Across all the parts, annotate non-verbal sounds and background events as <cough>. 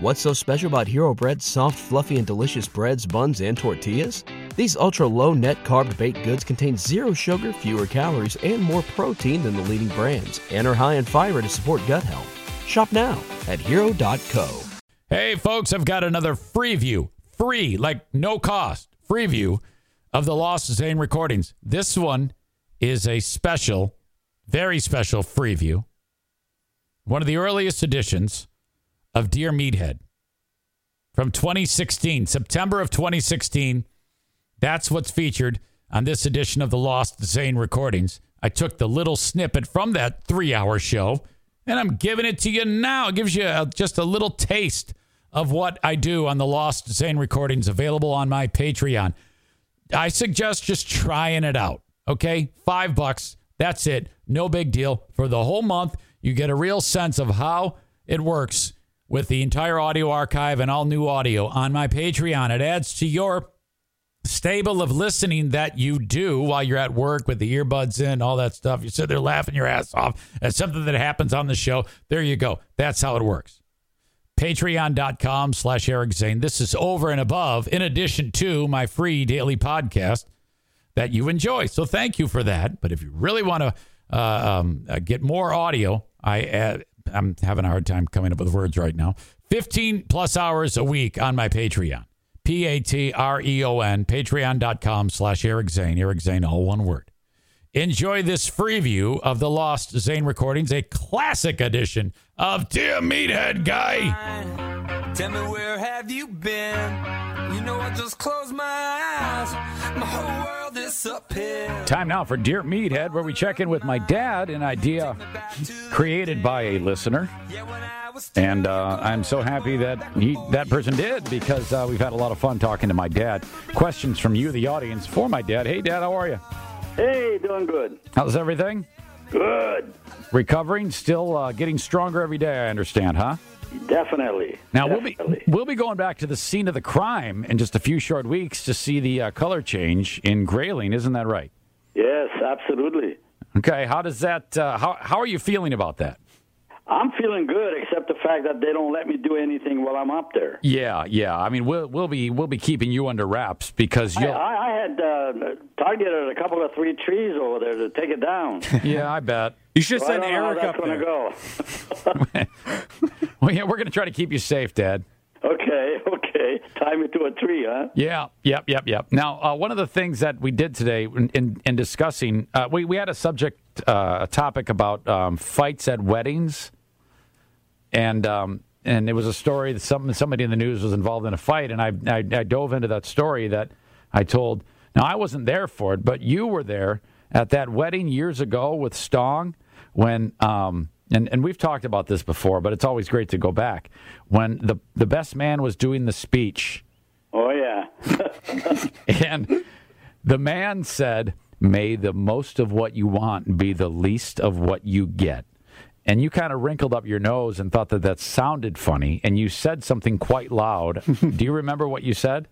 What's so special about Hero Bread's soft, fluffy, and delicious breads, buns, and tortillas? These ultra low net carb baked goods contain zero sugar, fewer calories, and more protein than the leading brands, and are high in fiber to support gut health. Shop now at hero.co. Hey, folks, I've got another free view, free, like no cost, free view of the Lost Zane recordings. This one is a special, very special free view. One of the earliest editions of Dear Meathead from 2016, September of 2016. That's what's featured on this edition of the Lost Zane recordings. I took the little snippet from that three hour show and I'm giving it to you now. It gives you a, just a little taste of what I do on the Lost Zane recordings available on my Patreon. I suggest just trying it out. Okay. Five bucks. That's it. No big deal. For the whole month, you get a real sense of how it works with the entire audio archive and all new audio on my Patreon. It adds to your stable of listening that you do while you're at work with the earbuds in, all that stuff. You sit there laughing your ass off at something that happens on the show. There you go. That's how it works. Patreon.com slash Eric Zane. This is over and above, in addition to my free daily podcast that you enjoy. So thank you for that. But if you really want to uh, um, uh, get more audio, I uh, I'm having a hard time coming up with words right now. 15 plus hours a week on my Patreon. P A T R E O N, patreon.com slash Eric Zane. Eric Zane, all one word. Enjoy this free view of the Lost Zane recordings, a classic edition of Dear Meathead Guy. Tell me where have you been? You know I just closed my eyes. My whole world is uphill. Time now for Dear Meathead, where we check in with my dad, an idea created by a listener. Yeah, when I was And uh, I'm so happy that he, that person did because uh, we've had a lot of fun talking to my dad. Questions from you, the audience, for my dad. Hey, Dad, how are you? Hey, doing good. How's everything? Good. Recovering, still uh, getting stronger every day. I understand, huh? Definitely. Now we'll be we'll be going back to the scene of the crime in just a few short weeks to see the uh, color change in Grayling. Isn't that right? Yes, absolutely. Okay. How does that? Uh, how how are you feeling about that? I'm feeling good, except the fact that they don't let me do anything while I'm up there. Yeah, yeah. I mean, we'll we'll be we'll be keeping you under wraps because I, you'll. I, I had uh, targeted a couple of three trees over there to take it down. <laughs> yeah, I bet. You should So I send don't know how Eric that's up going to there. go. <laughs> <laughs> Well, yeah, we're going to try to keep you safe, Dad. Okay, okay. Tie me to a tree, huh? Yeah, yep, yep, yep. Now, uh, one of the things that we did today in, in, in discussing, uh, we, we had a subject, uh, a topic about um, fights at weddings. And um, and it was a story that some, somebody in the news was involved in a fight. And I, I, I dove into that story that I told. Now, I wasn't there for it, but you were there at that wedding years ago with Stong when. Um, and, and we've talked about this before, but it's always great to go back. When the, the best man was doing the speech, Oh, yeah. <laughs> <laughs> and the man said, May the most of what you want be the least of what you get. And you kind of wrinkled up your nose and thought that that sounded funny, and you said something quite loud. <laughs> Do you remember what you said?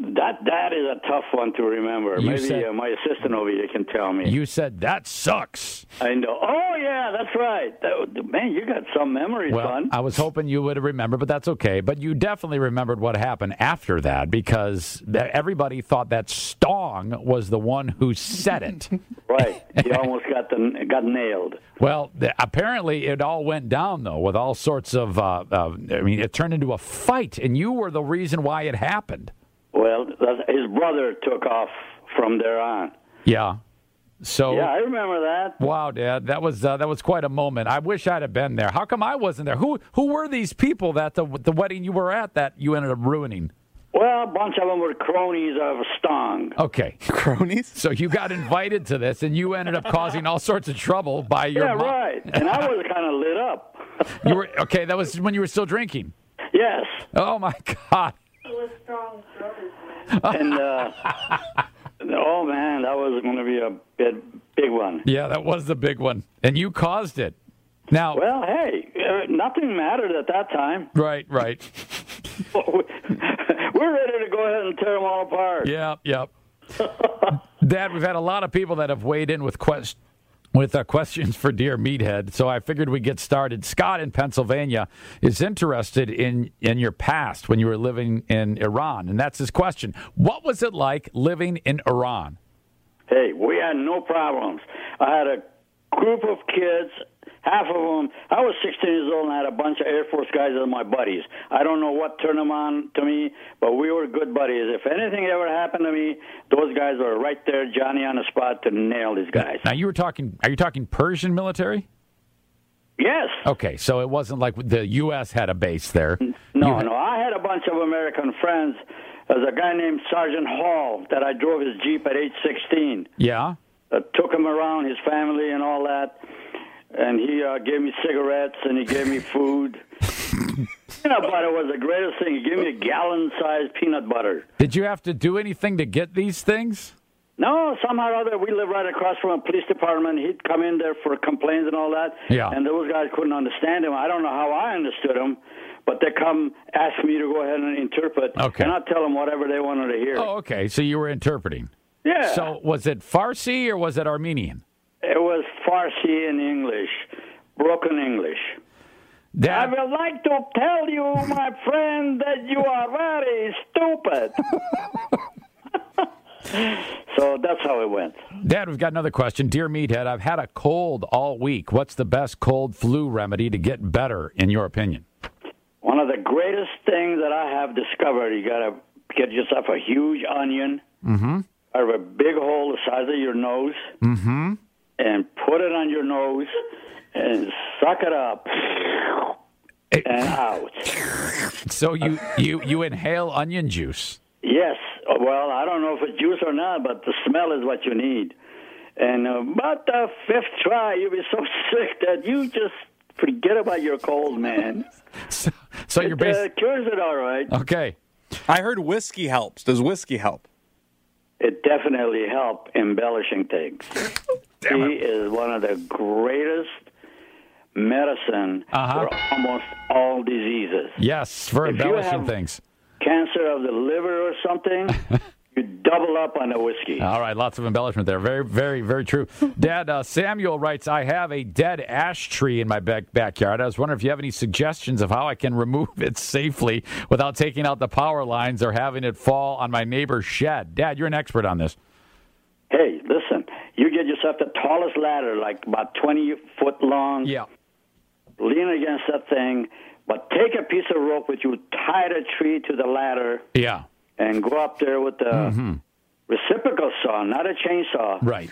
That that is a tough one to remember. You Maybe said- uh, my assistant over here can tell me. You said, That sucks. I know. Oh, yeah, that's right. That, man, you got some memory, Well, son. I was hoping you would have remembered, but that's okay. But you definitely remembered what happened after that because everybody thought that Stong was the one who said it. <laughs> right. You almost got the, got nailed. Well, apparently it all went down though, with all sorts of. Uh, uh, I mean, it turned into a fight, and you were the reason why it happened. Well, his brother took off from there on. Yeah. So. Yeah, I remember that. Wow, Dad, that was uh, that was quite a moment. I wish I'd have been there. How come I wasn't there? Who who were these people that the the wedding you were at that you ended up ruining? Well, a bunch of them were cronies of Stong. Okay, <laughs> Cronies? so you got invited to this, and you ended up causing all sorts of trouble by your. Yeah, mom. right. And I was kind of lit up. You were okay. That was when you were still drinking. yes. Oh my God. And, uh, oh, man, that was going to be a big, big one. Yeah, that was the big one, and you caused it. Now, Well, hey, uh, nothing mattered at that time. right, right. <laughs> We're ready to go ahead and tear them all apart. Yep, yep. Dad, we've had a lot of people that have weighed in with quest- with uh, questions for Dear Meathead. So I figured we'd get started. Scott in Pennsylvania is interested in, in your past when you were living in Iran. And that's his question. What was it like living in Iran? Hey, we had no problems. I had a group of kids. Half of them, I was 16 years old and I had a bunch of Air Force guys as my buddies. I don't know what turned them on to me, but we were good buddies. If anything ever happened to me, those guys were right there, Johnny on the spot to nail these guys. Now you were talking. Are you talking Persian military? Yes. Okay, so it wasn't like the U.S. had a base there. No, had- no. I had a bunch of American friends. There's a guy named Sergeant Hall that I drove his Jeep at age 16. Yeah. uh, took him around his family and all that, and he uh, gave me cigarettes and he gave me food. <laughs> peanut butter was the greatest thing. He gave me a gallon-sized peanut butter. Did you have to do anything to get these things? No, somehow or other, we live right across from a police department. He'd come in there for complaints and all that, Yeah. and those guys couldn't understand him. I don't know how I understood him, but they come ask me to go ahead and interpret, Okay. and I'd tell them whatever they wanted to hear. Oh, okay. So you were interpreting. yeah. So was it Farsi or was it Armenian? It was Farsi and English, broken English. I would like to tell you, my <laughs> friend, that you are very stupid. <laughs> so that's how it went. Dad, we've got another question. Dear Meathead, I've had a cold all week. What's the best cold flu remedy to get better, in your opinion? One of the greatest things that I have discovered, you got to get yourself a huge onion Mm-hmm. out of a big hole the size of your nose Mm-hmm. and put it on your nose and suck it up and out. So you, you, you inhale onion juice. Yes. Well, I don't know if it's juice or not, but the smell is what you need. And uh, about the fifth try, you'll be so <laughs> sick that you just forget about your cold, man. So, so you're it uh, basically cures it all right. okay. I heard whiskey helps. Does whiskey help? It definitely helped embellishing things. He is one of the greatest medicine Uh-huh. for almost all diseases. Yes, for If embellishing things. Cancer of the liver or something, <laughs> you double up on the whiskey. All right, lots of embellishment there. Very, very, very true. <laughs> Dad, uh, Samuel writes, I have a dead ash tree in my back- backyard. I was wondering if you have any suggestions of how I can <laughs> remove it safely without taking out the power lines or having it fall on my neighbor's shed. Dad, you're an expert on this. Hey, listen, you get yourself the tallest ladder, like about 20 foot long. Yeah. Lean against that thing, but take a piece of rope with you, tie the tree to the ladder, Yeah. and go up there with the reciprocal saw, not a chainsaw. Right.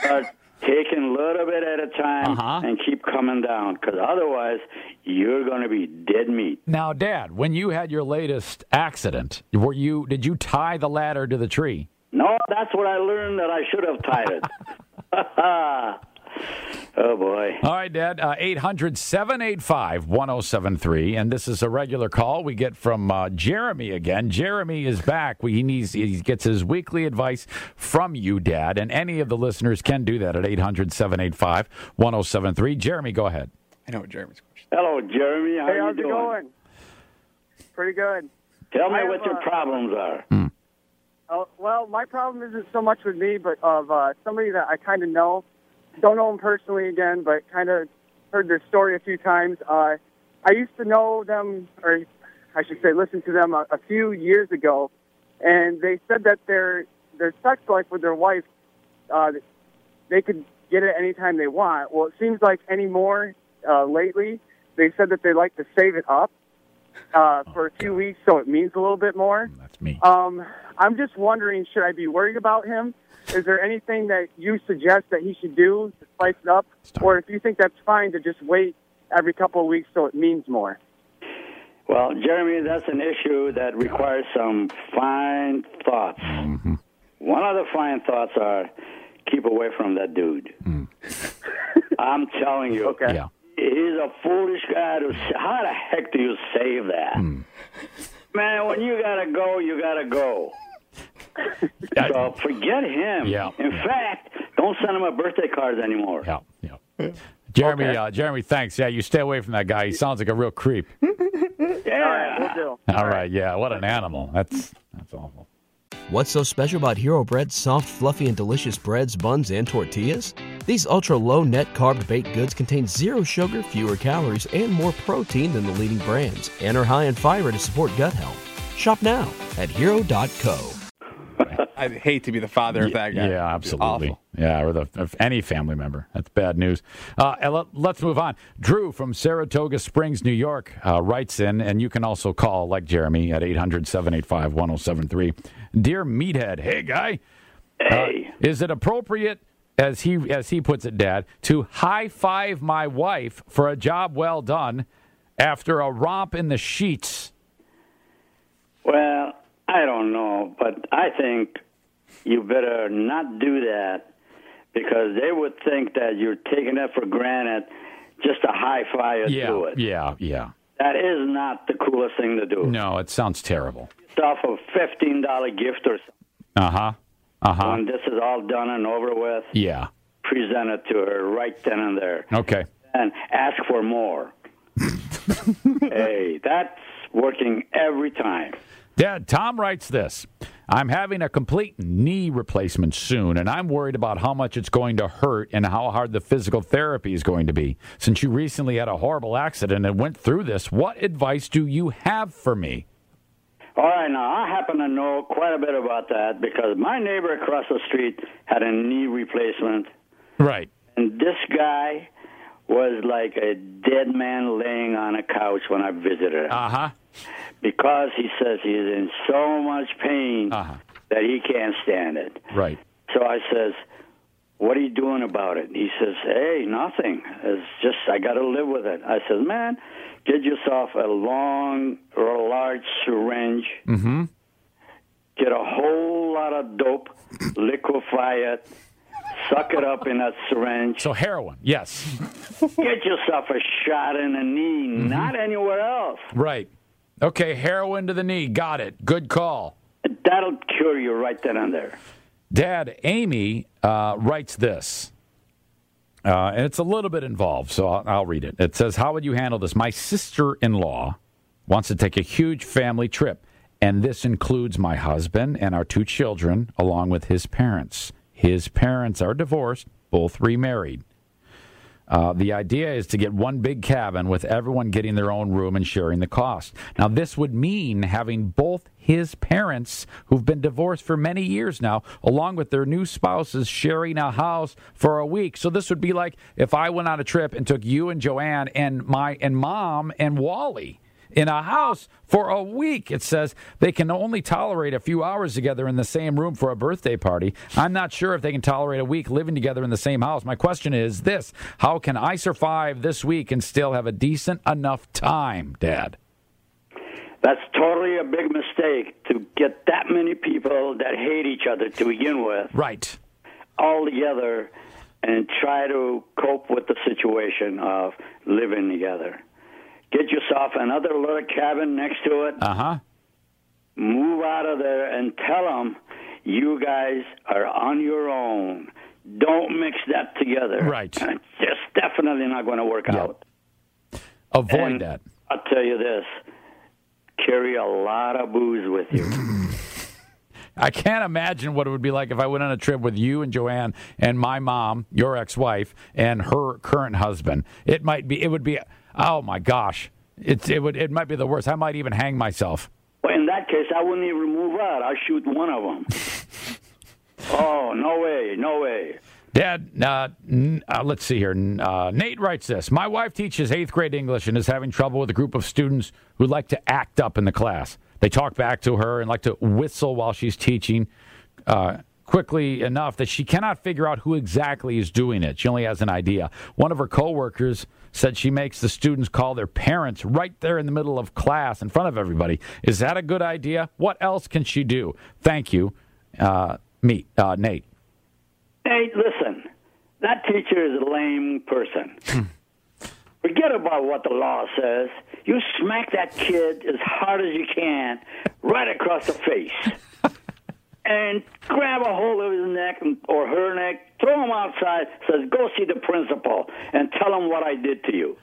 Start taking a little bit at a time Uh-huh. and keep coming down, because otherwise you're going to be dead meat. Now, Dad, when you had your latest accident, were you did you tie the ladder to the tree? No, that's what I learned that I should have tied it. <laughs> oh boy. All right, Dad. Uh, 800 785 1073. And this is a regular call we get from uh, Jeremy again. Jeremy is back. We, he, needs, he gets his weekly advice from you, Dad. And any of the listeners can do that at 800 785 1073. Jeremy, go ahead. I know what Jeremy's question. Hello, Jeremy. How Hey, you how's it doing? going? Pretty good. Tell me I what have, your uh, problems are. Uh, well, my problem isn't so much with me, but of uh, somebody that I kind of know. Don't know them personally again, but kind of heard their story a few times. Uh, I used to know them, or I should say, listen to them a, a few years ago, and they said that their their sex life with their wife, uh, they could get it anytime they want. Well, it seems like anymore uh, lately, they said that they like to save it up uh, for a few weeks, so it means a little bit more. That's me. Um, I'm just wondering, should I be worried about him? Is there anything that you suggest that he should do to spice it up, or if you think that's fine to just wait every couple of weeks so it means more? Well, Jeremy, that's an issue that requires some fine thoughts. One of the fine thoughts are keep away from that dude. I'm telling you. Okay. yeah. He's a foolish guy. To, how the heck do you save that? Man, when you gotta go, you gotta go. <laughs> So forget him. Yeah. In fact, don't send him a birthday cards anymore. Yeah. Yeah. Jeremy, uh, Jeremy, thanks. Yeah, you stay away from that guy. He sounds like a real creep. <laughs> All right, we'll do. All right, yeah. What an animal. That's that's awful. What's so special about Hero Bread's soft, fluffy, and delicious breads, buns, and tortillas? These ultra low net carb baked goods contain zero sugar, fewer calories, and more protein than the leading brands, and are high in fiber to support gut health. Shop now at hero.co. <laughs> I'd hate to be the father of that guy. Yeah, absolutely. Yeah, or the of any family member. That's bad news. Uh, let, let's move on. Drew from Saratoga Springs, New York, uh, writes in, and you can also call, like Jeremy, at 800 785 1073. Dear Meathead, hey, guy. Hey. Uh, is it appropriate, as he, as he puts it, Dad, to high five my wife for a job well done after a romp in the sheets? Well, I don't know, but I think you better not do that because they would think that you're taking it for granted just to high five Yeah, do it. yeah, yeah. That is not the coolest thing to do. No, it sounds terrible. Stuff a fifteen dollar gift or something. Uh huh. Uh huh. When this is all done and over with, Yeah. present it to her right then and there, Okay. and ask for more. <laughs> hey, that's working every time. Dad, Tom writes this I'm having a complete knee replacement soon, and I'm worried about how much it's going to hurt and how hard the physical therapy is going to be. Since you recently had a horrible accident and went through this, what advice do you have for me? All right, now I happen to know quite a bit about that because my neighbor across the street had a knee replacement, Right. and this guy was like a dead man laying on a couch when I visited him Uh huh. because he says he's in so much pain Uh-huh. that he can't stand it. Right. So I says, "What are you doing about it?" He says, "Hey, nothing. It's just I got to live with it." I says, "Man, get yourself a long or a large syringe. Mm-hmm. Get a whole lot of dope, <clears throat> liquefy it, suck it up in that syringe. So, heroin. Yes. Get yourself a shot in the knee, Mm-hmm. not anywhere else. right. Okay, heroin to the knee. Got it. Good call. That'll cure you right then and there." Dad, Amy uh, writes this. Uh, and it's a little bit involved, so I'll, I'll read it. It says, How would you handle this? My sister in law wants to take a huge family trip, and this includes my husband and our two children, along with his parents. His parents are divorced, both remarried. Uh, the idea is to get one big cabin with everyone getting their own room and sharing the cost. Now, this would mean having both his parents, who've been divorced for many years now, along with their new spouses, sharing a house for a week. So this would be like if I went on a trip and took you and Joanne and my and mom and Wally in a house for a week. It says they can only tolerate a few hours together in the same room for a birthday party. I'm not sure if they can tolerate a week living together in the same house. My question is this How can I survive this week and still have a decent enough time, Dad? That's totally a big mistake to get that many people that hate each other to begin with Right. all together and try to cope with the situation of living together. Get yourself another little cabin next to it. Uh huh. Move out of there and tell them you guys are on your own. Don't mix that together. Right. It's just definitely not going to work Yeah. out. Avoid And that. I'll tell you this carry a lot of booze with you. <laughs> I can't imagine what it would be like if I went on a trip with you and Joanne and my mom, your ex-wife, and her current husband. It might be. It would be. Oh my gosh! It's. It would. It might be the worst. I might even hang myself. well, in that case, I wouldn't even move out. I'll shoot one of them. <laughs> oh, no way, no way. Dad, uh, n- uh, let's see here. Uh, Nate writes this. My wife teaches eighth grade English and is having trouble with a group of students who like to act up in the class. They talk back to her and like to whistle while she's teaching uh, quickly enough that she cannot figure out who exactly is doing it. She only has an idea. One of her coworkers said she makes the students call their parents right there in the middle of class in front of everybody. Is that a good idea? What else can she do? Thank you, uh, me, uh, Nate. Hey, listen, that teacher is a lame person. Forget about what the law says. You smack that kid as hard as you can, right across the face, and grab a hold of his neck or her neck, throw him outside, says, "Go see the principal and tell him what I did to you."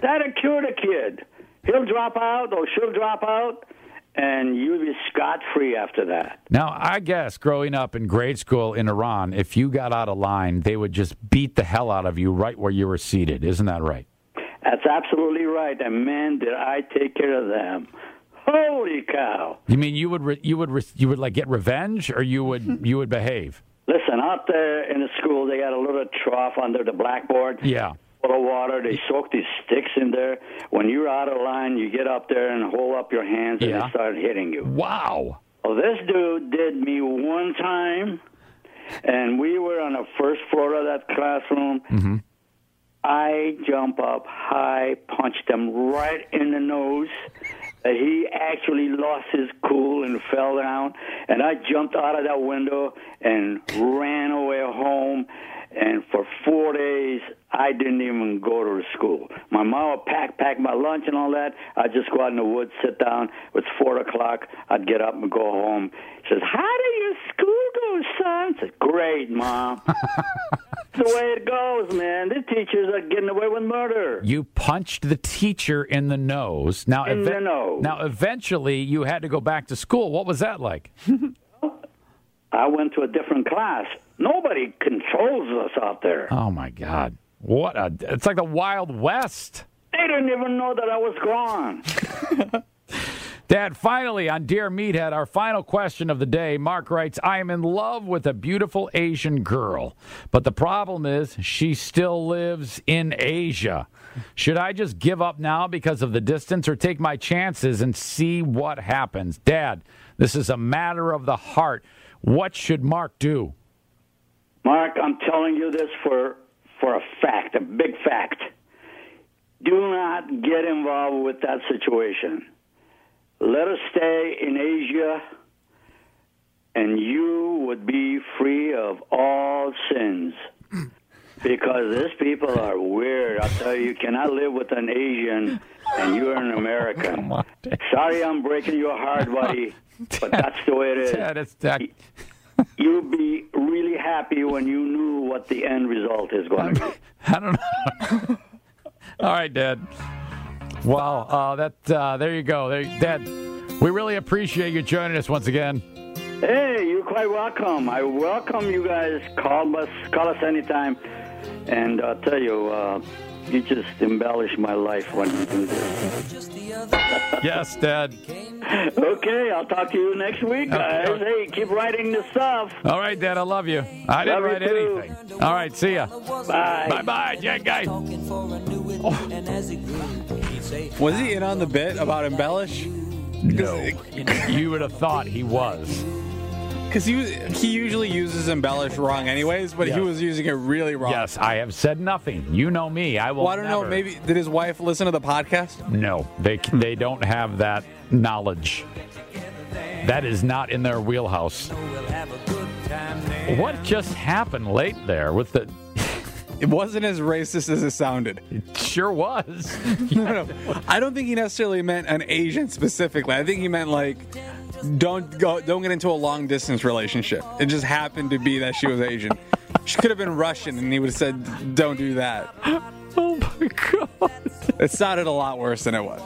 That'll cure the kid. He'll drop out or she'll drop out, and you'll be scot free after that. Now, I guess growing up in grade school in Iran, if you got out of line, they would just beat the hell out of you right where you were seated. Isn't that right? That's absolutely right. And man, did I take care of them. Holy cow! You mean you would re- you would re- you would like get revenge, or you would <laughs> you would behave? Listen, out there in the school, they got a little trough under the blackboard. Yeah. Full of water. They soak these sticks in there. When you're out of line, you get up there and hold up your hands, and Yeah. they start hitting you. Wow. Well, this dude did me one time, and we were on the first floor of that classroom. Mm-hmm. I jump up high, punch him right in the nose. He actually lost his cool and fell down. And I jumped out of that window and ran away home. And for four days, I didn't even go to school. My mom would pack, pack my lunch and all that. I'd just go out in the woods, sit down. It was four o'clock. I'd get up and go home. She says, "How did your school go, son?" I said, "Great, mom." <laughs> The way it goes, man. The teachers are getting away with murder. You punched the teacher in the nose. Now, In the nose. now, eventually, you had to go back to school. What was that like? I went to a different class. Nobody controls us out there. Oh my God! What a! It's like the Wild West. They didn't even know that I was gone. <laughs> Dad, finally on Dear Meathead, our final question of the day. Mark writes, I am in love with a beautiful Asian girl, but the problem is she still lives in Asia. Should I just give up now because of the distance or take my chances and see what happens? Dad, this is a matter of the heart. What should Mark do? Mark, I'm telling you this for for a fact, a big fact. Do not get involved with that situation. Let us stay in Asia, and you would be free of all sins. Because these people are weird. I'll tell you, you cannot live with an Asian and you're an American. Sorry I'm breaking your heart, buddy, but that's the way it is. Dad, it's that. <laughs> You'll be really happy when you knew what the end result is going to be. <laughs> I don't know. <laughs> All right, Dad. Wow, uh, that uh, there you go, there, Dad. We really appreciate you joining us once again. Hey, you're quite welcome. I welcome you guys. Call us, call us anytime. And I'll tell you, uh, you just embellish my life when you do this. Yes, Dad. Okay, I'll talk to you next week, guys. Hey, keep writing the stuff. All right, Dad. I love you. I didn't Love write anything. All right, see ya. Bye. Bye, bye, Jet guy. Was he in on the bit about embellish? No, you would have thought he was. Because he was- he usually uses embellish wrong anyways, but he was using it really wrong. Yes, I have said nothing. You know me. I will. Well, I don't know. Maybe did his wife listen to the podcast? No, they they don't have that knowledge. That is not in their wheelhouse. What just happened late there with the? It wasn't as racist as it sounded. It sure was. <laughs> No, no. I don't think he necessarily meant an Asian specifically. I think he meant like don't go don't get into a long distance relationship. It just happened to be that she was Asian. She could have been Russian and he would have said don't do that. oh my god. It sounded a lot worse than it was.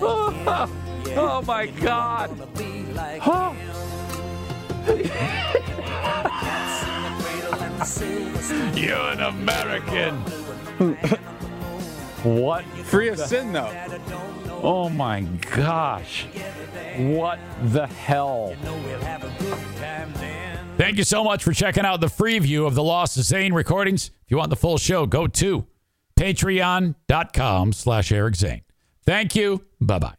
<laughs> Oh my god. <laughs> Oh. You're an American. <laughs> what? Free of sin though. Oh my gosh. What the hell? Thank you so much for checking out the free view of the Lost Zane recordings. If you want the full show, go to patreon.com slash Eric Zane. Thank you. Bye-bye.